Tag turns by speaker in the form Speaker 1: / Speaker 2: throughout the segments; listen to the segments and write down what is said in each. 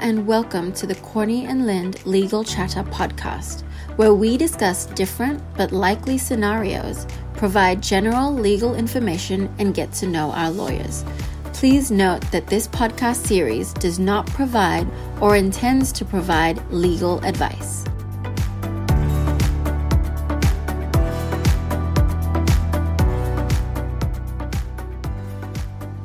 Speaker 1: and welcome to the Corney and Lind Legal Chatter podcast, where we discuss different but likely scenarios, provide general legal information, and get to know our lawyers. Please note that this podcast series does not provide or intends to provide legal advice.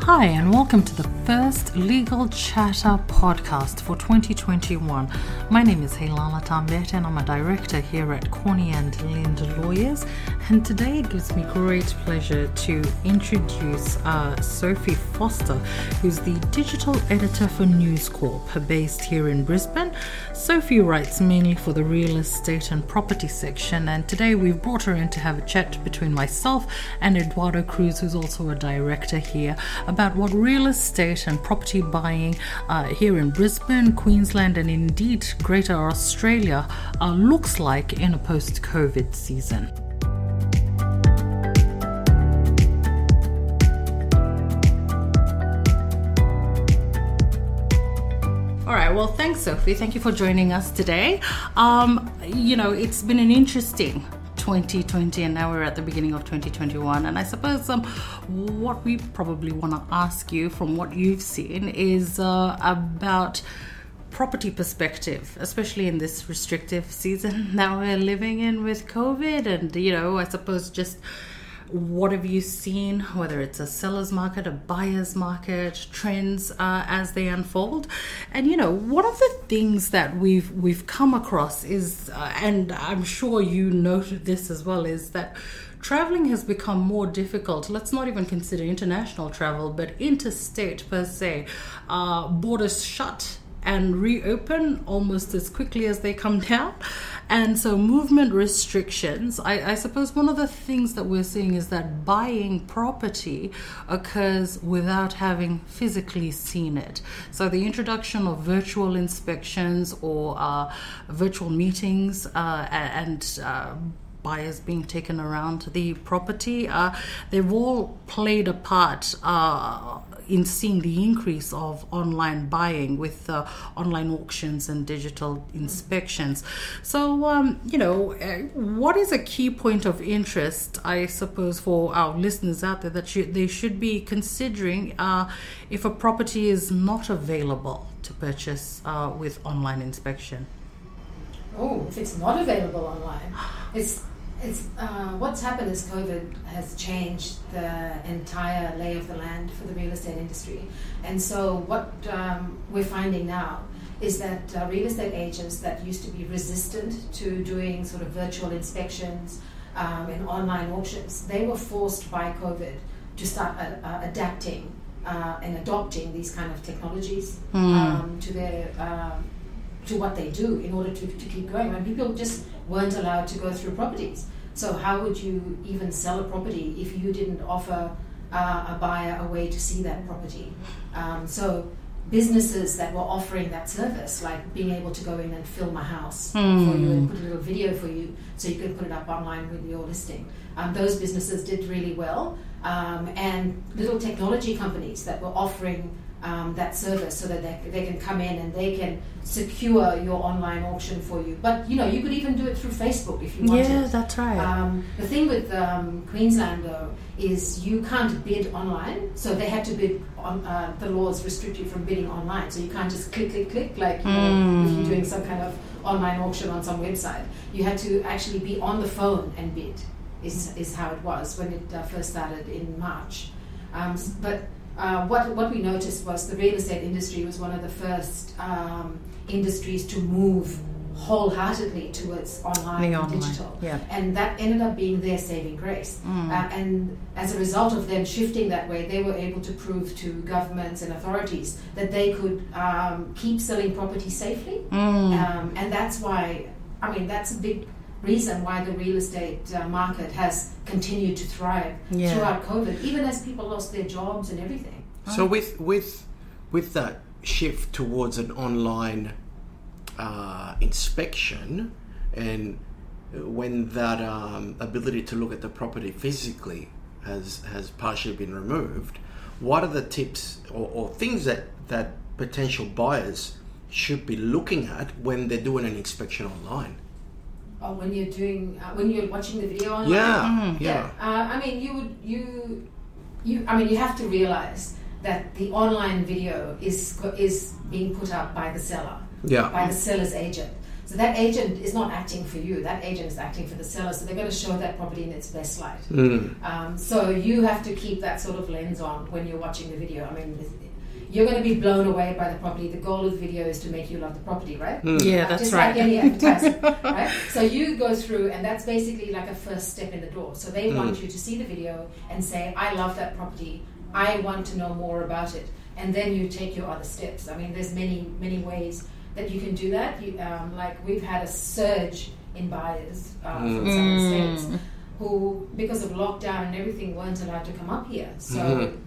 Speaker 2: Hi, and welcome to the first Legal Chatter podcast for 2021. My name is Heilala Tambet, and I'm a director here at Corney and Lind Lawyers. And today it gives me great pleasure to introduce uh, Sophie Foster, who's the digital editor for News Corp, based here in Brisbane. Sophie writes mainly for the real estate and property section, and today we've brought her in to have a chat between myself and Eduardo Cruz, who's also a director here, about what real estate and property buying uh, here in Brisbane, Queensland, and indeed Greater Australia uh, looks like in a post COVID season. All right. Well, thanks, Sophie. Thank you for joining us today. Um, you know, it's been an interesting 2020 and now we're at the beginning of 2021 and i suppose um, what we probably want to ask you from what you've seen is uh, about property perspective especially in this restrictive season that we're living in with covid and you know i suppose just what have you seen, whether it's a seller's market, a buyer's market, trends uh, as they unfold? And you know, one of the things that we've we've come across is, uh, and I'm sure you noted this as well, is that traveling has become more difficult. Let's not even consider international travel, but interstate per se. Uh, borders shut and reopen almost as quickly as they come down. And so, movement restrictions, I, I, suppose one of the things that we're seeing is that buying property occurs without having physically seen it. So, the introduction of virtual inspections or uh, virtual meetings uh, and uh, buyers being taken around the property. Uh, they've all played a part uh, in seeing the increase of online buying with uh, online auctions and digital inspections. So, um, you know, uh, what is a key point of interest, I suppose, for our listeners out there that you, they should be considering uh, if a property is not available to purchase uh, with online inspection?
Speaker 3: Oh, if it's not available online, it's it's uh, what's happened is COVID has changed the entire lay of the land for the real estate industry, and so what um, we're finding now is that uh, real estate agents that used to be resistant to doing sort of virtual inspections um, and online auctions, they were forced by COVID to start uh, uh adapting uh, and adopting these kind of technologies mm. um, to their um, to what they do in order to, to keep going. When people just weren't allowed to go through properties. So how would you even sell a property if you didn't offer uh, a buyer a way to see that property? Um, so businesses that were offering that service, like being able to go in and film a house mm. for you and put a little video for you so you can put it up online with your listing. Um, those businesses did really well. Um, and little technology companies that were offering um, that service so that they, they can come in and they can secure your online auction for you. But you know, you could even do it through Facebook if you wanted.
Speaker 2: Yeah, that's right.
Speaker 3: Um, the thing with um, Queensland though is you can't bid online, so they had to bid on. Uh, the laws restrict you from bidding online, so you can't just click, click, click like you know, if you're hmm. doing some kind of online auction on some website. You had to actually be on the phone and bid. Is, is how it was when it uh, first started in March. Um, but uh, what, what we noticed was the real estate industry was one of the first um, industries to move wholeheartedly towards online,
Speaker 2: and
Speaker 3: digital.
Speaker 2: Yeah.
Speaker 3: And that ended up being their saving grace. Mm. Uh, and as a result of them shifting that way, they were able to prove to governments and authorities that they could um, keep selling property safely. Mm. Um, and that's why, I mean, that's a big reason why the real estate uh, market has continued to thrive yeah. throughout COVID, even as people lost their jobs and everything.
Speaker 4: So with with with that shift towards an online uh, inspection, and when that um, ability to look at the property physically has has partially been removed, what are the tips or, or things that that potential buyers should be looking at when they're doing an inspection online?
Speaker 3: Oh, when you're doing uh, when you're watching the video online.
Speaker 4: Yeah, yeah.
Speaker 3: Uh, I mean, you would you you. I mean, you have to realize that the online video is is being put up by the seller,
Speaker 4: Yeah.
Speaker 3: by the seller's agent. So that agent is not acting for you. That agent is acting for the seller. So they're going to show that property in its best light.
Speaker 4: Mm.
Speaker 3: Um, so you have to keep that sort of lens on when you're watching the video. I mean, you're going to be blown away by the property. The goal of the video is to make you love the property, right?
Speaker 2: Yeah, that's
Speaker 3: Just
Speaker 2: right.
Speaker 3: like any advertising, right? So you go through, and that's basically like a first step in the door. So they want you to see the video and say, "I love that property. I want to know more about it," and then you take your other steps. I mean, there's many, many ways that you can do that. You, um, like we've had a surge in buyers uh, from southern states who, because of lockdown and everything, weren't allowed to come up here. So
Speaker 4: Mhm.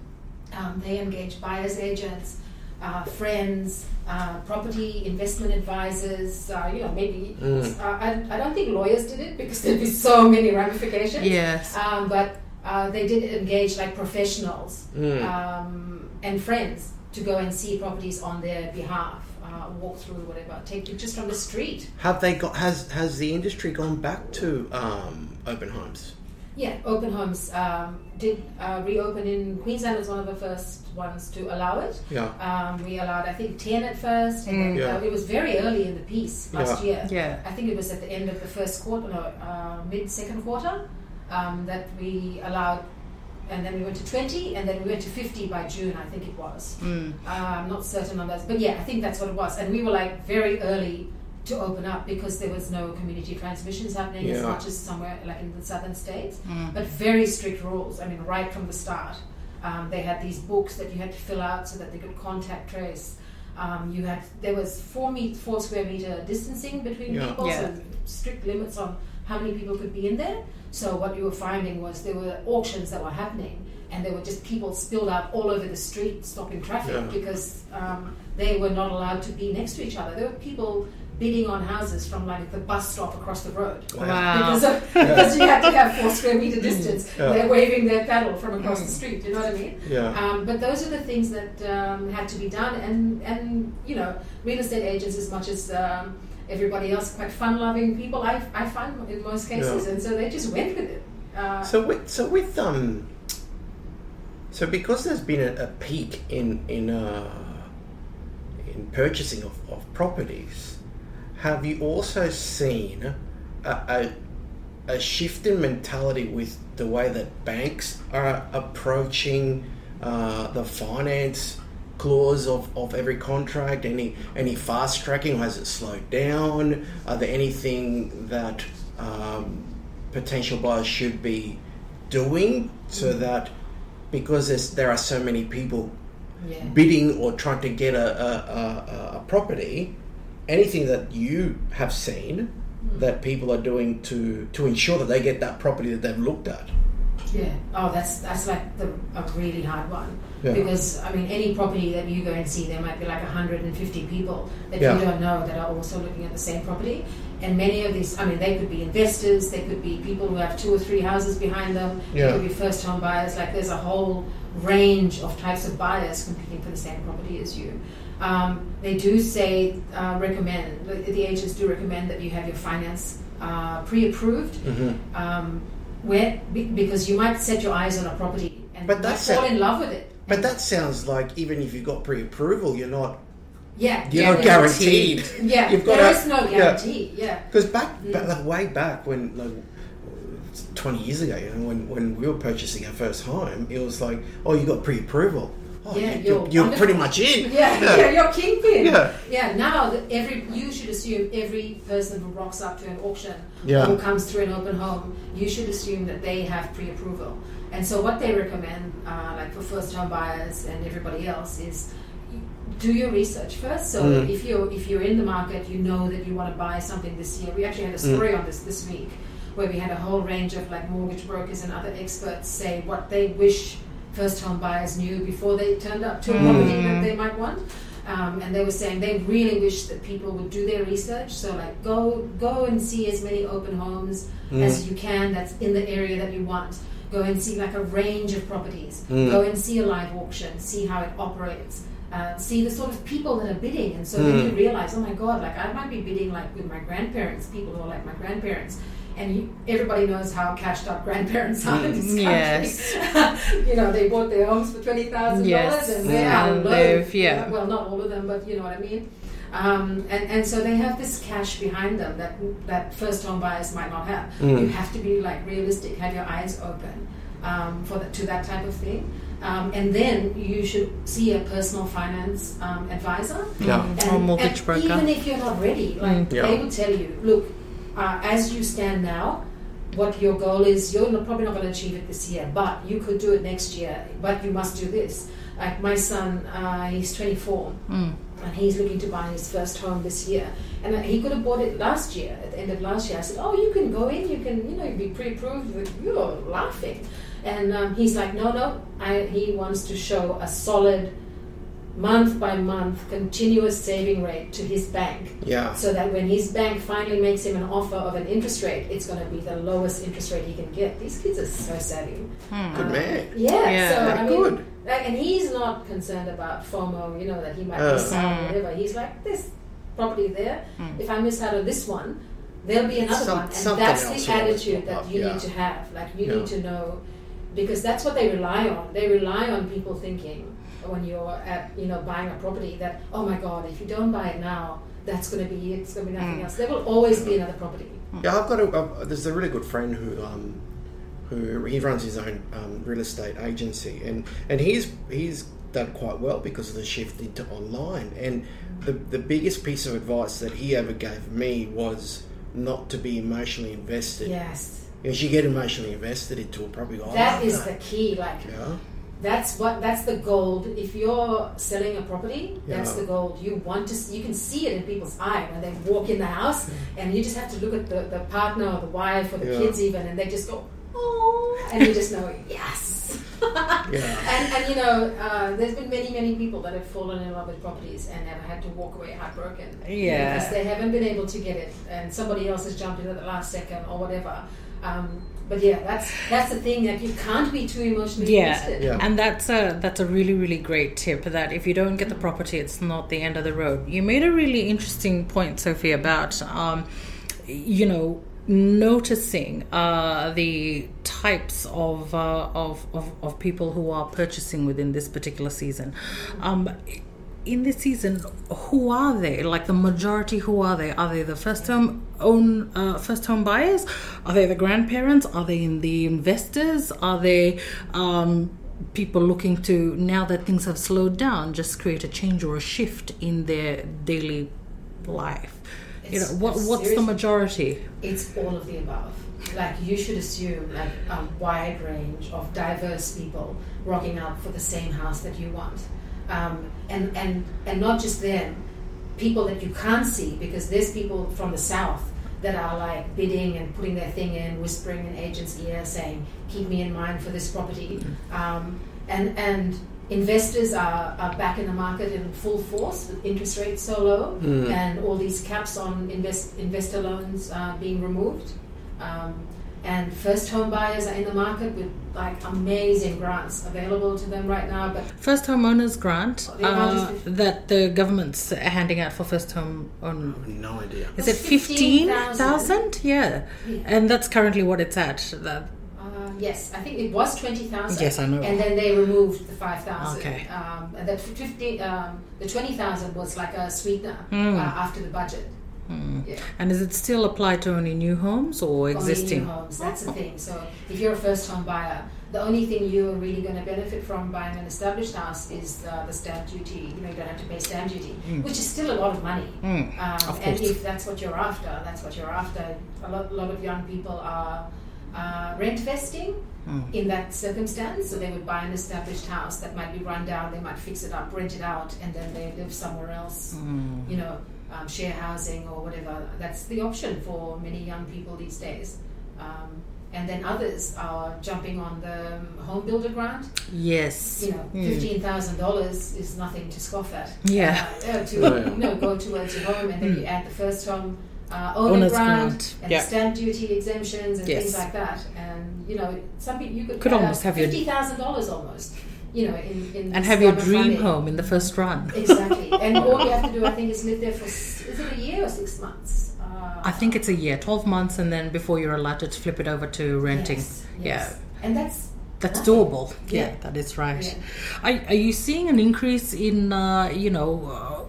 Speaker 3: Um, they engage buyers agents, uh, friends, uh, property investment advisors. Uh, you know, maybe
Speaker 4: Mm.
Speaker 3: uh, I, I don't think lawyers did it because there'd be so many ramifications.
Speaker 2: Yes.
Speaker 3: Um, but uh, they did engage like professionals
Speaker 4: Mm.
Speaker 3: um, and friends to go and see properties on their behalf, uh, walk through whatever, take pictures from the street.
Speaker 4: Have they got? Has has the industry gone back to um, open homes?
Speaker 3: Yeah, open homes um, did uh, reopen in Queensland was one of the first ones to allow it.
Speaker 4: Yeah.
Speaker 3: Um, we allowed, I think, 10 at first. And then,
Speaker 4: Yeah.
Speaker 3: uh, it was very early in the piece last
Speaker 4: Yeah.
Speaker 3: year.
Speaker 2: Yeah.
Speaker 3: I think it was at the end of the first quarter, no, uh, mid second quarter, um, that we allowed. And then we went to 20, and then we went to 50 by June, I think it was.
Speaker 2: Mm.
Speaker 3: Uh, I'm not certain on that, but yeah, I think that's what it was. And we were like very early to open up because there was no community transmissions happening as much as somewhere like in the southern states.
Speaker 2: Mm.
Speaker 3: But very strict rules. I mean, right from the start, um, they had these books that you had to fill out so that they could contact trace. Um, you had there was four meet four square meter distancing between
Speaker 4: Yeah.
Speaker 3: people,
Speaker 2: Yeah.
Speaker 3: so strict limits on how many people could be in there. So what you were finding was there were auctions that were happening, and there were just people spilled out all over the street, stopping traffic
Speaker 4: Yeah.
Speaker 3: because um, they were not allowed to be next to each other. There were people bidding on houses from like the bus stop across the road
Speaker 2: Wow.
Speaker 3: because, of, because you had to have four square meter distance.
Speaker 4: Yeah.
Speaker 3: They're waving their paddle from across the street. You know what I mean?
Speaker 4: Yeah.
Speaker 3: Um, but those are the things that um, had to be done, and and you know, real estate agents, as much as um, everybody else, quite fun-loving people. I I find in most cases,
Speaker 4: Yeah.
Speaker 3: and so they just went with it. Uh,
Speaker 4: So with so with um, so because there's been a, a peak in in uh, in purchasing of, of properties, have you also seen a, a a shift in mentality with the way that banks are approaching uh, the finance clause of, of every contract? Any any fast tracking? Or has it slowed down? Are there anything that um, potential buyers should be doing so that because there are so many people
Speaker 3: yeah.
Speaker 4: bidding or trying to get a, a, a, a property, anything that you have seen hmm. that people are doing to to ensure that they get that property that they've looked at.
Speaker 3: Yeah. Oh, that's that's like the, a really hard one
Speaker 4: Yeah.
Speaker 3: because I mean, any property that you go and see, there might be like 150 people that
Speaker 4: Yeah.
Speaker 3: you don't know that are also looking at the same property, and many of these, I mean, they could be investors, they could be people who have two or three houses behind them,
Speaker 4: Yeah.
Speaker 3: they could be first home buyers. Like there's a whole range of types of buyers competing for the same property as you. Um, they do say uh, recommend the, the agents do recommend that you have your finance uh, pre-approved
Speaker 4: Mm-hmm.
Speaker 3: um, where be, because you might set your eyes on a property and
Speaker 4: But that's
Speaker 3: fall
Speaker 4: a-
Speaker 3: in love with it.
Speaker 4: But that sounds like even if you got pre-approval, you're not
Speaker 3: Yeah,
Speaker 4: you're
Speaker 3: yeah,
Speaker 4: not
Speaker 3: yeah.
Speaker 4: guaranteed.
Speaker 3: Yeah,
Speaker 4: You've got
Speaker 3: there
Speaker 4: to-
Speaker 3: is no guarantee. Yeah,
Speaker 4: Because back,
Speaker 3: Mm.
Speaker 4: back like way back when like twenty years ago, you know, when, when we were purchasing our first home, it was like, oh, you got pre-approval. Oh,
Speaker 3: Yeah,
Speaker 4: you,
Speaker 3: you're
Speaker 4: you're, you're pretty much in.
Speaker 3: yeah, yeah, you're kingpin.
Speaker 4: Yeah.
Speaker 3: yeah. Now that every you should assume every person who rocks up to an auction
Speaker 4: Yeah.
Speaker 3: who comes through an open home, you should assume that they have pre-approval. And so what they recommend, uh, like for first home buyers and everybody else, is do your research first. So
Speaker 4: Mm.
Speaker 3: if you're if you're in the market, you know that you want to buy something this year. We actually had a story on this this week where we had a whole range of like mortgage brokers and other experts say what they wish first home buyers knew before they turned up to a property that they might want. Um, and they were saying they really wish that people would do their research. So like go go and see as many open homes as you can that's in the area that you want. Go and see like a range of properties.
Speaker 4: Mm.
Speaker 3: Go and see a live auction. See how it operates. uh, see the sort of people that are bidding, and so then you realize, oh my god, like I might be bidding like with my grandparents, people who are like my grandparents. And you, everybody knows how cashed up grandparents are in this country.
Speaker 2: Yes.
Speaker 3: you know, they bought their homes for twenty thousand
Speaker 2: Yes.
Speaker 3: dollars, and they
Speaker 2: Yeah.
Speaker 3: are
Speaker 2: And
Speaker 3: low.
Speaker 2: they've- yeah.
Speaker 3: Well, not all of them, but you know what I mean. Um, and, and so they have this cash behind them that that first home buyers might not have.
Speaker 4: Mm.
Speaker 3: You have to be like realistic, have your eyes open um, for the, to that type of thing. Um, and then you should see a personal finance um, advisor.
Speaker 4: Yeah.
Speaker 3: And,
Speaker 2: Or mortgage
Speaker 3: and
Speaker 2: broker.
Speaker 3: Even if you're not ready, like
Speaker 2: Mm.
Speaker 4: Yeah.
Speaker 3: they will tell you, look, uh, as you stand now, what your goal is, you're probably not going to achieve it this year, but you could do it next year. But you must do this. Like my son, uh, he's 24,
Speaker 2: Mm.
Speaker 3: and he's looking to buy his first home this year. And uh, he could have bought it last year, at the end of last year. I said, "Oh, you can go in. You can, you know, you'd be pre-approved." You're laughing, and um, he's like, "No, no." I, he wants to show a solid, month by month, continuous saving rate to his bank,
Speaker 4: Yeah.
Speaker 3: so that when his bank finally makes him an offer of an interest rate, it's going to be the lowest interest rate he can get. These kids are so savvy.
Speaker 4: Good
Speaker 3: Um,
Speaker 4: man.
Speaker 3: Yeah,
Speaker 2: Yeah.
Speaker 3: so I
Speaker 4: Very
Speaker 3: mean,
Speaker 4: good.
Speaker 3: like, and he's not concerned about FOMO, you know, that he might
Speaker 4: Uh.
Speaker 3: miss out or
Speaker 2: Mm.
Speaker 3: whatever. He's like, this property there, if I miss out on this one, there'll be another
Speaker 4: Some-
Speaker 3: one. And that's the attitude that
Speaker 4: up,
Speaker 3: you
Speaker 4: yeah.
Speaker 3: need to have. Like, you
Speaker 4: Yeah.
Speaker 3: need to know, because that's what they rely on. They rely on people thinking when you're at, you know, buying a property that, oh my God, if you don't buy it now, that's going to be. It's going to be nothing
Speaker 2: Mm.
Speaker 3: else. There will always be another property.
Speaker 4: Yeah, I've got a. Uh, there's a really good friend who um, who he runs his own um, real estate agency, and and he's he's done quite well because of the shift into online. And the the biggest piece of advice that he ever gave me was not to be emotionally invested.
Speaker 3: Yes.
Speaker 4: Because you get emotionally invested into a property. That is I
Speaker 3: That is the key. Like,
Speaker 4: yeah.
Speaker 3: That's what. That's the gold. If you're selling a property, that's
Speaker 4: Yeah.
Speaker 3: the gold. You want to. s- You can see it in people's eye when they walk in the house, and you just have to look at the, the partner or the wife or the
Speaker 4: Yeah.
Speaker 3: kids even, and they just go, oh, and you just know, yes.
Speaker 4: Yeah.
Speaker 3: And, and you know, uh, there's been many, many people that have fallen in love with properties and have had to walk away heartbroken.
Speaker 2: Yeah.
Speaker 3: Because they haven't been able to get it, and somebody else has jumped in at the last second or whatever. Um, but yeah, that's that's the thing that you can't be too emotionally
Speaker 2: Yeah.
Speaker 3: invested.
Speaker 4: Yeah.
Speaker 2: and that's a that's a really really great tip. That if you don't get the property, it's not the end of the road. You made a really interesting point, Sophie, about um, you know noticing uh, the types of, uh, of, of of people who are purchasing within this particular season. Um, in this season, who are they? Like the majority, who are they? Are they the first home own uh, first home buyers? Are they the grandparents? Are they in the investors? Are they um, people looking to now that things have slowed down, just create a change or a shift in their daily life? you know, what
Speaker 3: it's
Speaker 2: what's the majority?
Speaker 3: It's all of the above. Like you should assume like a wide range of diverse people rocking up for the same house that you want, um, and and and not just them, people that you can't see because there's people from the south that are like bidding and putting their thing in, whispering in agents' ear, saying, "Keep me in mind for this property," um, and and investors are, are back in the market in full force with interest rates so low
Speaker 4: Mm.
Speaker 3: and all these caps on invest, investor loans uh, being removed. Um, and first home buyers are in the market with like amazing grants available to them right now. But
Speaker 2: First homeowners grant
Speaker 3: The
Speaker 2: uh, that the government's handing out for first home own.
Speaker 4: No idea.
Speaker 2: Is
Speaker 3: It's
Speaker 2: it fifteen
Speaker 3: 15,000.
Speaker 2: Yeah,
Speaker 3: Yeah.
Speaker 2: and that's currently what it's at. That
Speaker 3: uh, yes, I think it was twenty thousand.
Speaker 2: Yes, I know.
Speaker 3: And then they removed the five thousand.
Speaker 2: Okay.
Speaker 3: Um, and that fifty, um, the twenty thousand was like a sweetener
Speaker 2: Mm.
Speaker 3: uh, after the budget.
Speaker 2: Hmm.
Speaker 3: Yeah.
Speaker 2: And is it still applied to only new homes or
Speaker 3: Only
Speaker 2: existing?
Speaker 3: new homes. That's the thing. So if you're a first home buyer, the only thing you're really going to benefit from buying an established house is uh, the stamp duty. You know, you don't have to pay stamp duty, which is still a lot of money.
Speaker 2: Mm,
Speaker 3: Um,
Speaker 2: of
Speaker 3: and if that's what you're after, that's what you're after. A lot, a lot of young people are uh, rent vesting
Speaker 2: Mm.
Speaker 3: in that circumstance. So they would buy an established house that might be run down, they might fix it up, rent it out, and then they live somewhere else.
Speaker 2: Mm.
Speaker 3: You know, um, share housing or whatever. That's the option for many young people these days. Um, and then others are jumping on the home builder grant.
Speaker 2: Yes.
Speaker 3: You know,
Speaker 2: Mm.
Speaker 3: fifteen thousand dollars is nothing to scoff at.
Speaker 2: Yeah.
Speaker 3: Uh, to
Speaker 4: Oh, yeah.
Speaker 3: you know, go towards your home, and then
Speaker 2: Mm.
Speaker 3: you add the first home uh, owner
Speaker 2: Owner's
Speaker 3: grant,
Speaker 2: grant,
Speaker 3: and
Speaker 2: yeah.
Speaker 3: the stamp duty exemptions and
Speaker 2: Yes.
Speaker 3: things like that. And you know, some people you could,
Speaker 2: Could
Speaker 3: add
Speaker 2: almost have your-
Speaker 3: fifty thousand dollars almost you know, in, in
Speaker 2: And have your dream home in the first run.
Speaker 3: Exactly, and all you have to do, I think, is live there for is it a year or six months? Uh,
Speaker 2: I think it's a year, 12 months, and then before you're allowed to flip it over to renting.
Speaker 3: yes,
Speaker 2: Yeah.
Speaker 3: and that's
Speaker 2: That's
Speaker 3: nothing.
Speaker 2: doable. Yeah,
Speaker 3: Yeah.
Speaker 2: that is right.
Speaker 3: Yeah.
Speaker 2: Are, are you seeing an increase in, uh, you know, uh,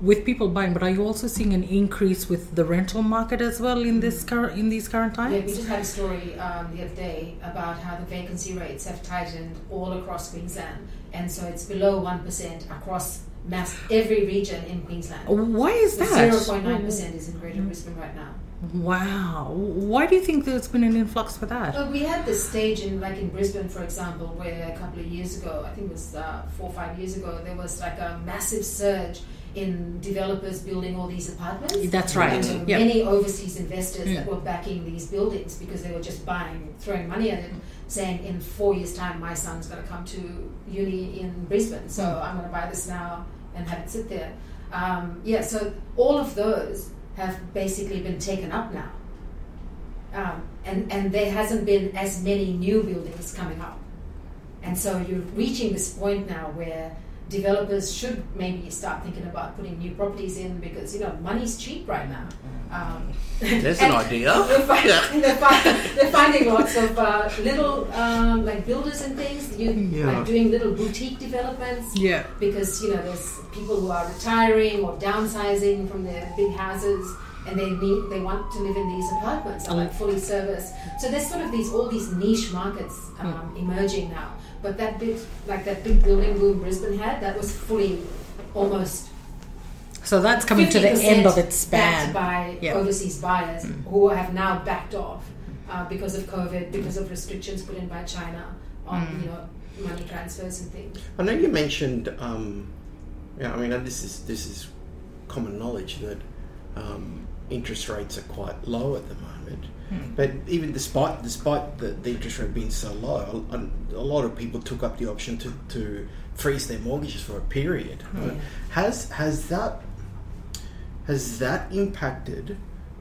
Speaker 2: with people buying, but are you also seeing an increase with the rental market as well in this current in these current times?
Speaker 3: Yeah, we just had a story um, the other day about how the vacancy rates have tightened all across Queensland, and so it's below one percent across mass every region in Queensland.
Speaker 2: Why is
Speaker 3: Zero
Speaker 2: that?
Speaker 3: point nine percent is in Greater Brisbane right now.
Speaker 2: Wow. Why do you think there's been an influx for that?
Speaker 3: Well, we had this stage in, like in Brisbane, for example, where a couple of years ago, I think it was uh, four or five years ago, there was like a massive surge in developers building all these apartments.
Speaker 2: That's right.
Speaker 3: And
Speaker 2: Yep.
Speaker 3: many overseas investors that were backing these buildings because they were just buying, throwing money at it, saying, in four years' time, my son's going to come to uni in Brisbane, so
Speaker 2: Mm.
Speaker 3: I'm going to buy this now and have it sit there. Um, yeah, so all of those have basically been taken up now. Um, and, and there hasn't been as many new buildings coming up. And so you're reaching this point now where developers should maybe start thinking about putting new properties in because you know money's cheap right now. Um,
Speaker 4: There's an idea.
Speaker 3: They're,
Speaker 4: Yeah.
Speaker 3: they're, fi- they're finding lots of uh, little um, like builders and things, you,
Speaker 4: Yeah.
Speaker 3: like doing little boutique developments
Speaker 2: Yeah.
Speaker 3: because you know there's people who are retiring or downsizing from their big houses and they need they want to live in these apartments are like fully serviced so there's sort of these all these niche markets um, emerging now but that big like that big building boom brisbane had that was fully almost
Speaker 2: So that's coming to the end of its
Speaker 3: backed
Speaker 2: span.
Speaker 3: by
Speaker 2: Yeah.
Speaker 3: overseas buyers who have now backed off uh, because of covid because of restrictions put in by china on you know money transfers and things
Speaker 4: I know you mentioned, um, yeah, I mean, and this is this is common knowledge that um, interest rates are quite low at the moment. But even despite despite the, the interest rate being so low, a, a lot of people took up the option to, to freeze their mortgages for a period. right? Has has that has that impacted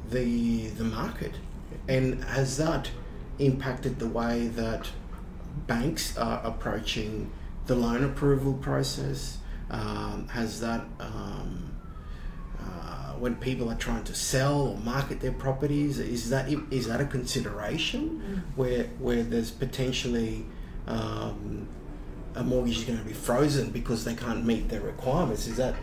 Speaker 4: the the market, and has that impacted the way that banks are approaching the loan approval process? Um, has that um, when people are trying to sell or market their properties, is that is that a consideration where where there's potentially um, a mortgage is going to be frozen because they can't meet their requirements? Is that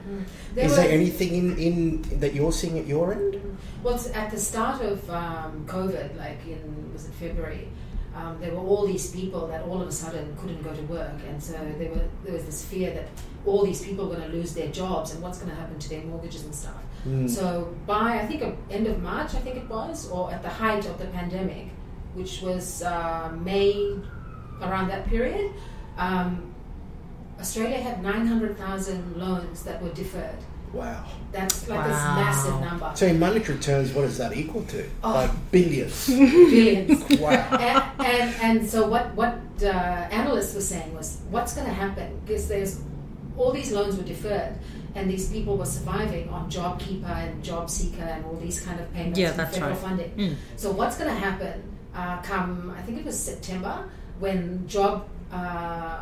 Speaker 4: is
Speaker 3: There were-
Speaker 4: anything in, in that you're seeing at your end?
Speaker 3: Well, at the start of um, COVID, like in was it February, um, there were all these people that all of a sudden couldn't go to work, and so there were there was this fear that all these people were going to lose their jobs and what's going to happen to their mortgages and stuff.
Speaker 4: Mm.
Speaker 3: So by I think uh, end of March, I think it was, or at the height of the pandemic, which was uh, May, around that period, um, Australia had nine hundred thousand loans that were deferred.
Speaker 4: Wow.
Speaker 3: That's like this massive number.
Speaker 4: So in monetary terms, what is that equal to?
Speaker 3: Oh.
Speaker 4: Like billions.
Speaker 3: billions.
Speaker 4: wow.
Speaker 3: and, and and so what what uh, analysts were saying was what's going to happen because there's all these loans were deferred and these people were surviving on JobKeeper and JobSeeker and all these kind of payments
Speaker 2: Yeah,
Speaker 3: and
Speaker 2: that's
Speaker 3: federal
Speaker 2: right.
Speaker 3: funding.
Speaker 2: Mm.
Speaker 3: So what's going to happen uh, come I think it was September when Job uh,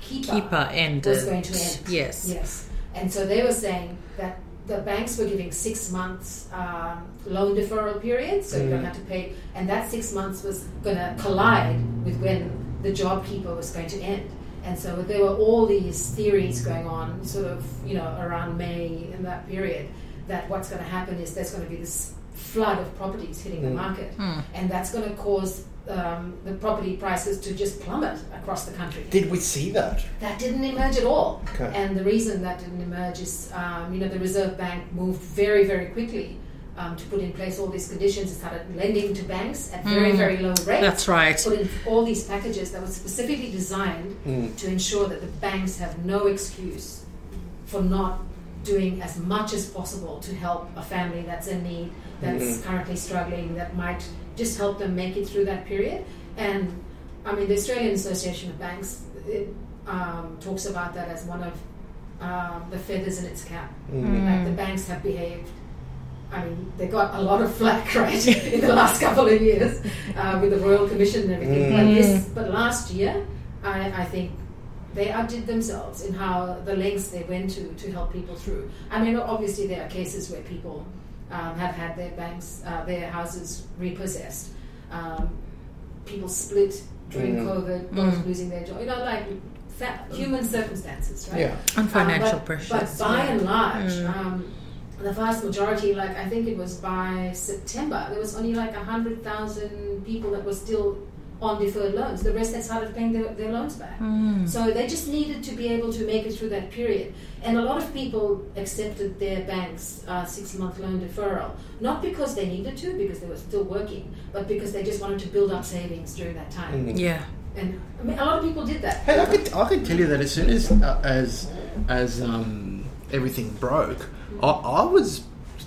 Speaker 3: Keeper,
Speaker 2: Keeper ended.
Speaker 3: was going to end.
Speaker 2: Yes.
Speaker 3: Yes. And so they were saying that the banks were giving six months um, loan deferral period, so you don't
Speaker 4: Mm.
Speaker 3: have to pay, and that six months was going to collide with when the JobKeeper was going to end. And so there were all these theories going on, sort of, you know, around May in that period, that what's going to happen is there's going to be this flood of properties hitting the
Speaker 4: Mm.
Speaker 3: market,
Speaker 2: Mm.
Speaker 3: and that's going to cause um, the property prices to just plummet across the country.
Speaker 4: Did we see that?
Speaker 3: That didn't emerge at all.
Speaker 4: Okay.
Speaker 3: And the reason that didn't emerge is, um, you know, the Reserve Bank moved very, very quickly um, to put in place all these conditions. It started lending to banks at very,
Speaker 2: Mm.
Speaker 3: very low rates.
Speaker 2: That's right.
Speaker 3: Put in all these packages that were specifically designed
Speaker 4: Mm.
Speaker 3: to ensure that the banks have no excuse for not doing as much as possible to help a family that's in need, that's
Speaker 4: Mhm.
Speaker 3: currently struggling, that might just help them make it through that period. And I mean, the Australian Association of Banks it, um, talks about that as one of um, the feathers in its cap.
Speaker 4: Mm.
Speaker 3: Like the banks have behaved. I mean, they got a lot of flack, right, in the last couple of years uh, with the Royal Commission and everything. But
Speaker 4: Mm.
Speaker 3: this, but last year, I, I think they outdid themselves in how the lengths they went to to help people through. I mean, obviously there are cases where people um, have had their banks, uh, their houses repossessed. Um, people split during
Speaker 4: Mm.
Speaker 3: COVID, both losing their job. You know, like fa- human circumstances, right?
Speaker 4: Yeah.
Speaker 2: And financial
Speaker 3: Uh, but,
Speaker 2: pressures.
Speaker 3: But by
Speaker 2: yeah.
Speaker 3: and large,
Speaker 2: Mm.
Speaker 3: The vast majority, like I think it was by September, there was only like a hundred thousand people that were still on deferred loans. The rest had started paying their, their loans back.
Speaker 2: Mm.
Speaker 3: So they just needed to be able to make it through that period. And a lot of people accepted their bank's uh, six month loan deferral, not because they needed to, because they were still working, but because they just wanted to build up savings during that time.
Speaker 4: Mm.
Speaker 2: Yeah.
Speaker 3: And I mean, a lot of people did that.
Speaker 4: Hey, I could, I could tell you that as soon as uh, as as um, everything broke, I, I was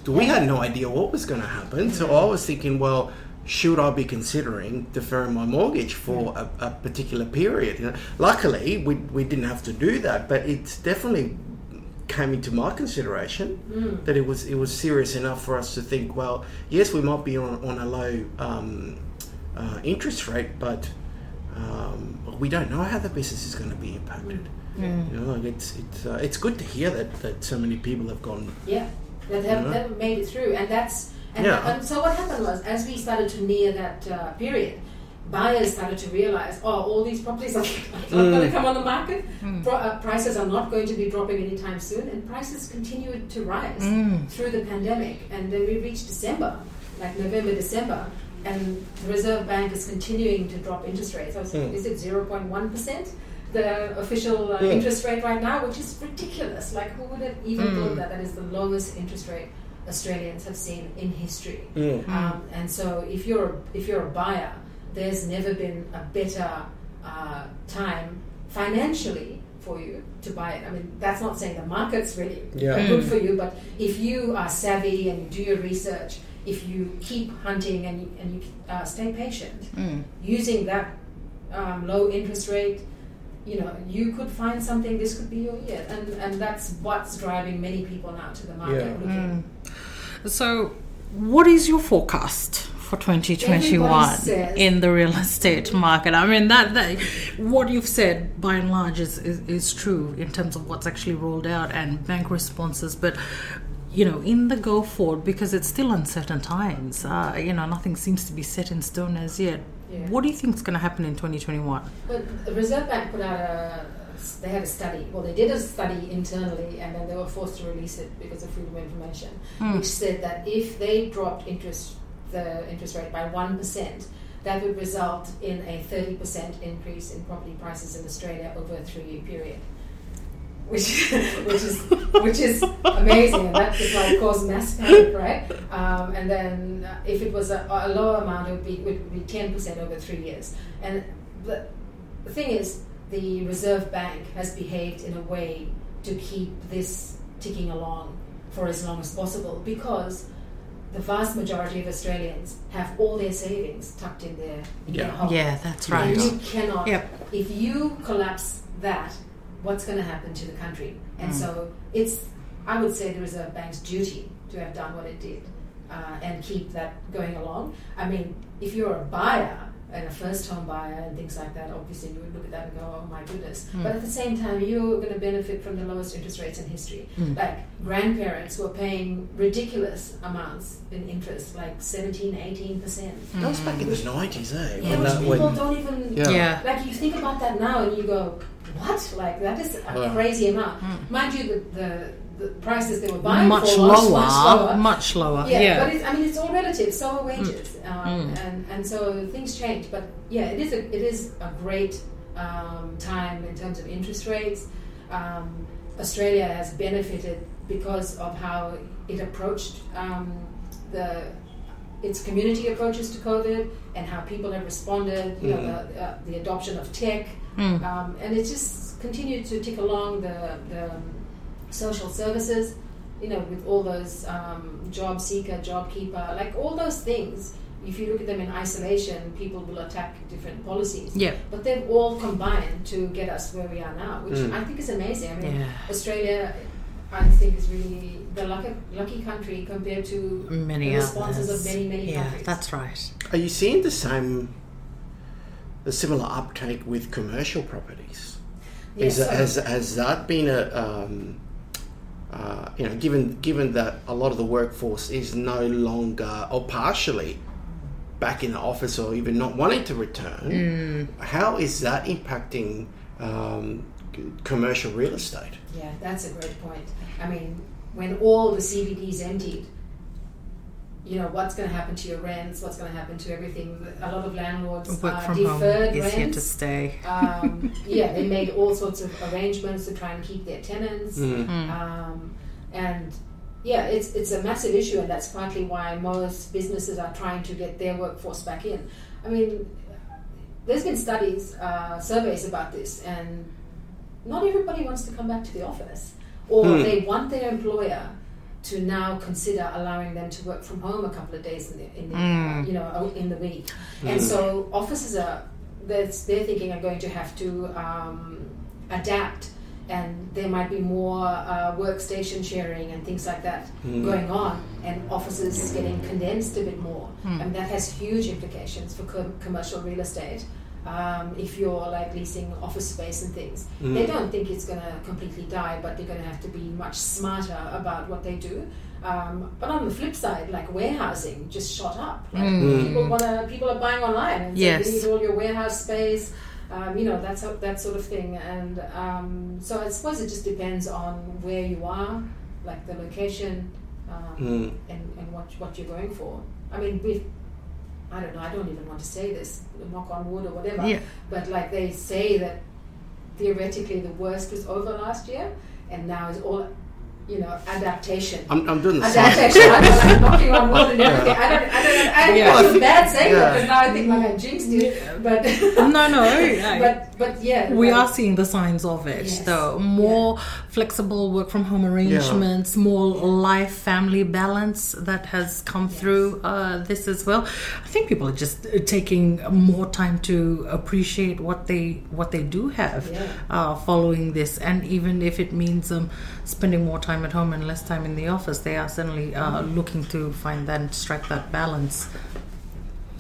Speaker 4: we had no idea what was going to happen. So I was thinking, well, should I be considering deferring my mortgage for a, a particular period? You know, luckily, we we didn't have to do that, but it's definitely came into my consideration
Speaker 3: Mm.
Speaker 4: that it was it was serious enough for us to think, well, yes, we might be on, on a low um, uh, interest rate, but um, we don't know how the business is going to be impacted.
Speaker 2: Mm.
Speaker 4: You know, like it's it's uh, it's good to hear that, that so many people have gone.
Speaker 3: Yeah, that have,
Speaker 4: Mhm.
Speaker 3: that made it through, and that's and,
Speaker 4: Yeah.
Speaker 3: and so what happened was as we started to near that uh, period, buyers started to realize, oh, all these properties are not going
Speaker 4: Mm.
Speaker 3: to come on the market.
Speaker 2: Mm.
Speaker 3: Pro- uh, prices are not going to be dropping anytime soon, and prices continued to rise
Speaker 2: Mm.
Speaker 3: through the pandemic, and then we reached December, like November, December. And the Reserve Bank is continuing to drop interest rates. I was,
Speaker 4: Mm.
Speaker 3: Is it 0.1%? The official uh,
Speaker 4: Mm.
Speaker 3: interest rate right now, which is ridiculous. Like, who would have even
Speaker 2: Mm.
Speaker 3: thought that that is the lowest interest rate Australians have seen in history?
Speaker 4: Mm.
Speaker 3: Um, and so, if you're if you're a buyer, there's never been a better uh, time financially for you to buy it. I mean, that's not saying the market's really
Speaker 4: Yeah.
Speaker 3: good
Speaker 2: Mm.
Speaker 3: for you, but if you are savvy and you do your research, if you keep hunting and you, and you uh, stay patient,
Speaker 2: Mm.
Speaker 3: using that um, low interest rate, you know, you could find something. This could be your year, and and that's what's driving many people now to the market.
Speaker 4: Yeah.
Speaker 3: Looking.
Speaker 2: So, what is your forecast for 2021
Speaker 3: says-
Speaker 2: in the real estate market? I mean, that, that what you've said by and large is, is, is true in terms of what's actually rolled out and bank responses, but you know, in the go forward, because it's still uncertain times, uh, you know, nothing seems to be set in stone as yet.
Speaker 3: Yeah.
Speaker 2: What do you think is going to happen in 2021?
Speaker 3: But the Reserve Bank put out a they had a study. Well, they did a study internally, and then they were forced to release it because of freedom of information,
Speaker 2: Mm.
Speaker 3: which said that if they dropped interest the interest rate by one percent, that would result in a thirty percent increase in property prices in Australia over a three-year period. Which, which is which is amazing, and that could like cause mass panic, right? Um, and then uh, if it was a, a lower amount, it would be would be ten percent over three years. And the, the thing is, the Reserve Bank has behaved in a way to keep this ticking along for as long as possible because the vast majority of Australians have all their savings tucked in their, in their
Speaker 4: Yeah.
Speaker 3: home.
Speaker 2: Yeah, that's right.
Speaker 3: And you cannot,
Speaker 2: Yep.
Speaker 3: if you collapse that, what's going to happen to the country? And
Speaker 2: Mm.
Speaker 3: so it's, I would say, the Reserve Bank's duty to have done what it did uh, and keep that going along. I mean, if you're a buyer and a first home buyer and things like that, obviously you would look at that and go, oh my goodness.
Speaker 2: Mm.
Speaker 3: But at the same time, you're going to benefit from the lowest interest rates in history.
Speaker 2: Mm.
Speaker 3: Like grandparents were paying ridiculous amounts in interest, like 17, 18%.
Speaker 4: That was back in the nineties, eh?
Speaker 3: Yeah,
Speaker 4: When
Speaker 3: which
Speaker 4: that-
Speaker 3: people
Speaker 4: when-
Speaker 3: don't even
Speaker 4: Yeah.
Speaker 2: Yeah.
Speaker 3: like you think about that now and you go, what? Like that is a
Speaker 4: Yeah.
Speaker 3: crazy amount.
Speaker 2: Mm.
Speaker 3: Mind you, the, the the prices they were buying
Speaker 2: Much
Speaker 3: for
Speaker 2: lower,
Speaker 3: was much lower.
Speaker 2: much lower.
Speaker 3: Yeah,
Speaker 2: Yeah.
Speaker 3: but it's, I mean it's all relative. So are wages, um,
Speaker 2: Mm.
Speaker 3: and and so things change. But yeah, it is a it is a great um, time in terms of interest rates. Um, Australia has benefited because of how it approached um, the its community approaches to COVID and how people have responded. You know,
Speaker 4: Mm.
Speaker 3: the, uh, the adoption of tech,
Speaker 2: Mm.
Speaker 3: um, and it just continued to tick along the, the um, social services, you know, with all those um, job seeker, job keeper, like all those things. If you look at them in isolation, people will attack different policies.
Speaker 2: Yeah.
Speaker 3: But they've all combined to get us where we are now, which
Speaker 4: Mm.
Speaker 3: I think is amazing. I mean,
Speaker 2: Yeah.
Speaker 3: Australia, I think, is really the lucky, lucky country compared to
Speaker 2: Many
Speaker 3: the responses
Speaker 2: others.
Speaker 3: of many, many
Speaker 2: yeah,
Speaker 3: countries.
Speaker 2: that's right.
Speaker 4: Are you seeing the same a similar uptake with commercial properties.
Speaker 3: Yes,
Speaker 4: Is, has has that been a um, uh, you know given given that a lot of the workforce is no longer or partially back in the office or even not wanting to return, how is that impacting um, commercial real estate?
Speaker 3: Yeah, that's a great point. I mean, when all the CBDs emptied, you know what's going to happen to your rents? What's going to happen to everything? A lot of landlords
Speaker 2: Work
Speaker 3: uh,
Speaker 2: from home
Speaker 3: deferred
Speaker 2: is here to stay.
Speaker 3: um, yeah, they made all sorts of arrangements to try and keep their tenants.
Speaker 4: Mm.
Speaker 3: Um, and yeah, it's it's a massive issue, and that's partly why most businesses are trying to get their workforce back in. I mean, there's been studies, uh, surveys about this, and not everybody wants to come back to the office, or
Speaker 4: Hmm.
Speaker 3: they want their employer to now consider allowing them to work from home a couple of days in the, in the
Speaker 2: Mm.
Speaker 3: you know in the week, and so offices are they're, they're thinking are going to have to um, adapt. And there might be more uh, workstation sharing and things like that going on, and offices getting condensed a bit more. And that has huge implications for com- commercial real estate. Um, if you're like leasing office space and things, they don't think it's going to completely die, but they're going to have to be much smarter about what they do. Um, but on the flip side, like warehousing just shot up. Like people want to, people are buying online and
Speaker 2: Yes.
Speaker 3: they need all your warehouse space. Um, you know that's how, that sort of thing, and um, so I suppose it just depends on where you are, like the location, um,
Speaker 4: Mm.
Speaker 3: and, and what what you're going for. I mean, we I don't know. I don't even want to say this, knock on wood or whatever.
Speaker 2: Yeah.
Speaker 3: But like they say that theoretically the worst was over last year, and now it's all, you know, adaptation.
Speaker 4: I'm, I'm doing the same.
Speaker 3: Adaptation. I don't like knocking on wood and everything. I don't. I don't. I,
Speaker 2: Yeah.
Speaker 3: I feel bad saying that because now I think like I jinxed it. But
Speaker 2: No, no, I-
Speaker 3: but but yeah,
Speaker 2: we
Speaker 3: like-
Speaker 2: are seeing the signs of it
Speaker 3: Yes.
Speaker 2: though more flexible work from home arrangements more life family balance that has come through uh, this as well i think people are just uh, taking more time to appreciate what they what they do have
Speaker 3: Yeah.
Speaker 2: uh, following this and even if it means um, spending more time at home and less time in the office they are certainly uh, looking to find that and strike that balance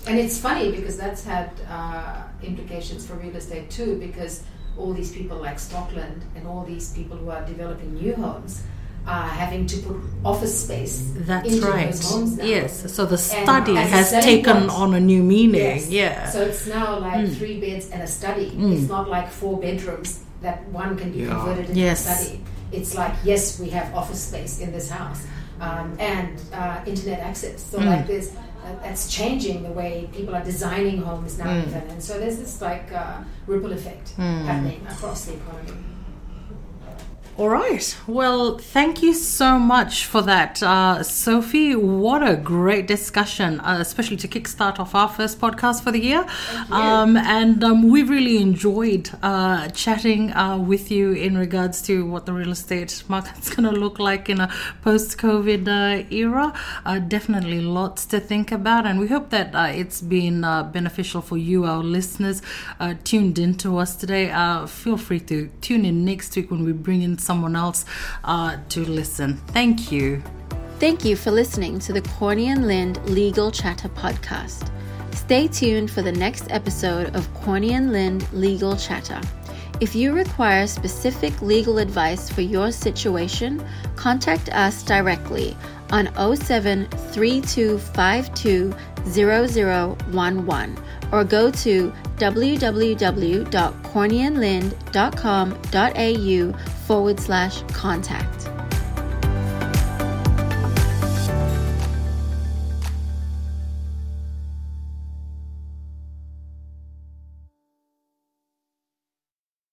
Speaker 3: And it's funny because that's had uh, implications for real estate too, because all these people like Stockland and all these people who are developing new homes are having to put office space
Speaker 2: that's
Speaker 3: into
Speaker 2: right
Speaker 3: those homes now.
Speaker 2: yes so the study has taken
Speaker 3: point-
Speaker 2: on a new meaning
Speaker 3: Yes.
Speaker 2: yeah
Speaker 3: So it's now like
Speaker 2: Mm.
Speaker 3: three beds and a study. It's not like four bedrooms that one can be
Speaker 4: Yeah.
Speaker 3: converted into
Speaker 2: Yes.
Speaker 3: a study. It's like yes, we have office space in this house um, and uh, internet access. So
Speaker 2: Mm.
Speaker 3: like this, uh, that's changing the way people are designing homes now.
Speaker 2: Mm.
Speaker 3: And so there's this like uh, ripple effect
Speaker 2: Mm.
Speaker 3: happening across the economy.
Speaker 2: All right. Well, thank you so much for that, uh, Sophie. What a great discussion, uh, especially to kickstart off our first podcast for the year. Um, and um, we've really enjoyed uh, chatting uh, with you in regards to what the real estate market's going to look like in a post-COVID uh, era. Uh, definitely lots to think about, and we hope that uh, it's been uh, beneficial for you, our listeners, uh, tuned in to us today. Uh, feel free to tune in next week when we bring in someone else uh, to listen. Thank you.
Speaker 1: Thank you for listening to the Corney and Lind Legal Chatter podcast. Stay tuned for the next episode of Corney and Lind Legal Chatter. If you require specific legal advice for your situation, contact us directly on 07 3252 0011 or go to www.corneyandlind.com.au forward slash contact.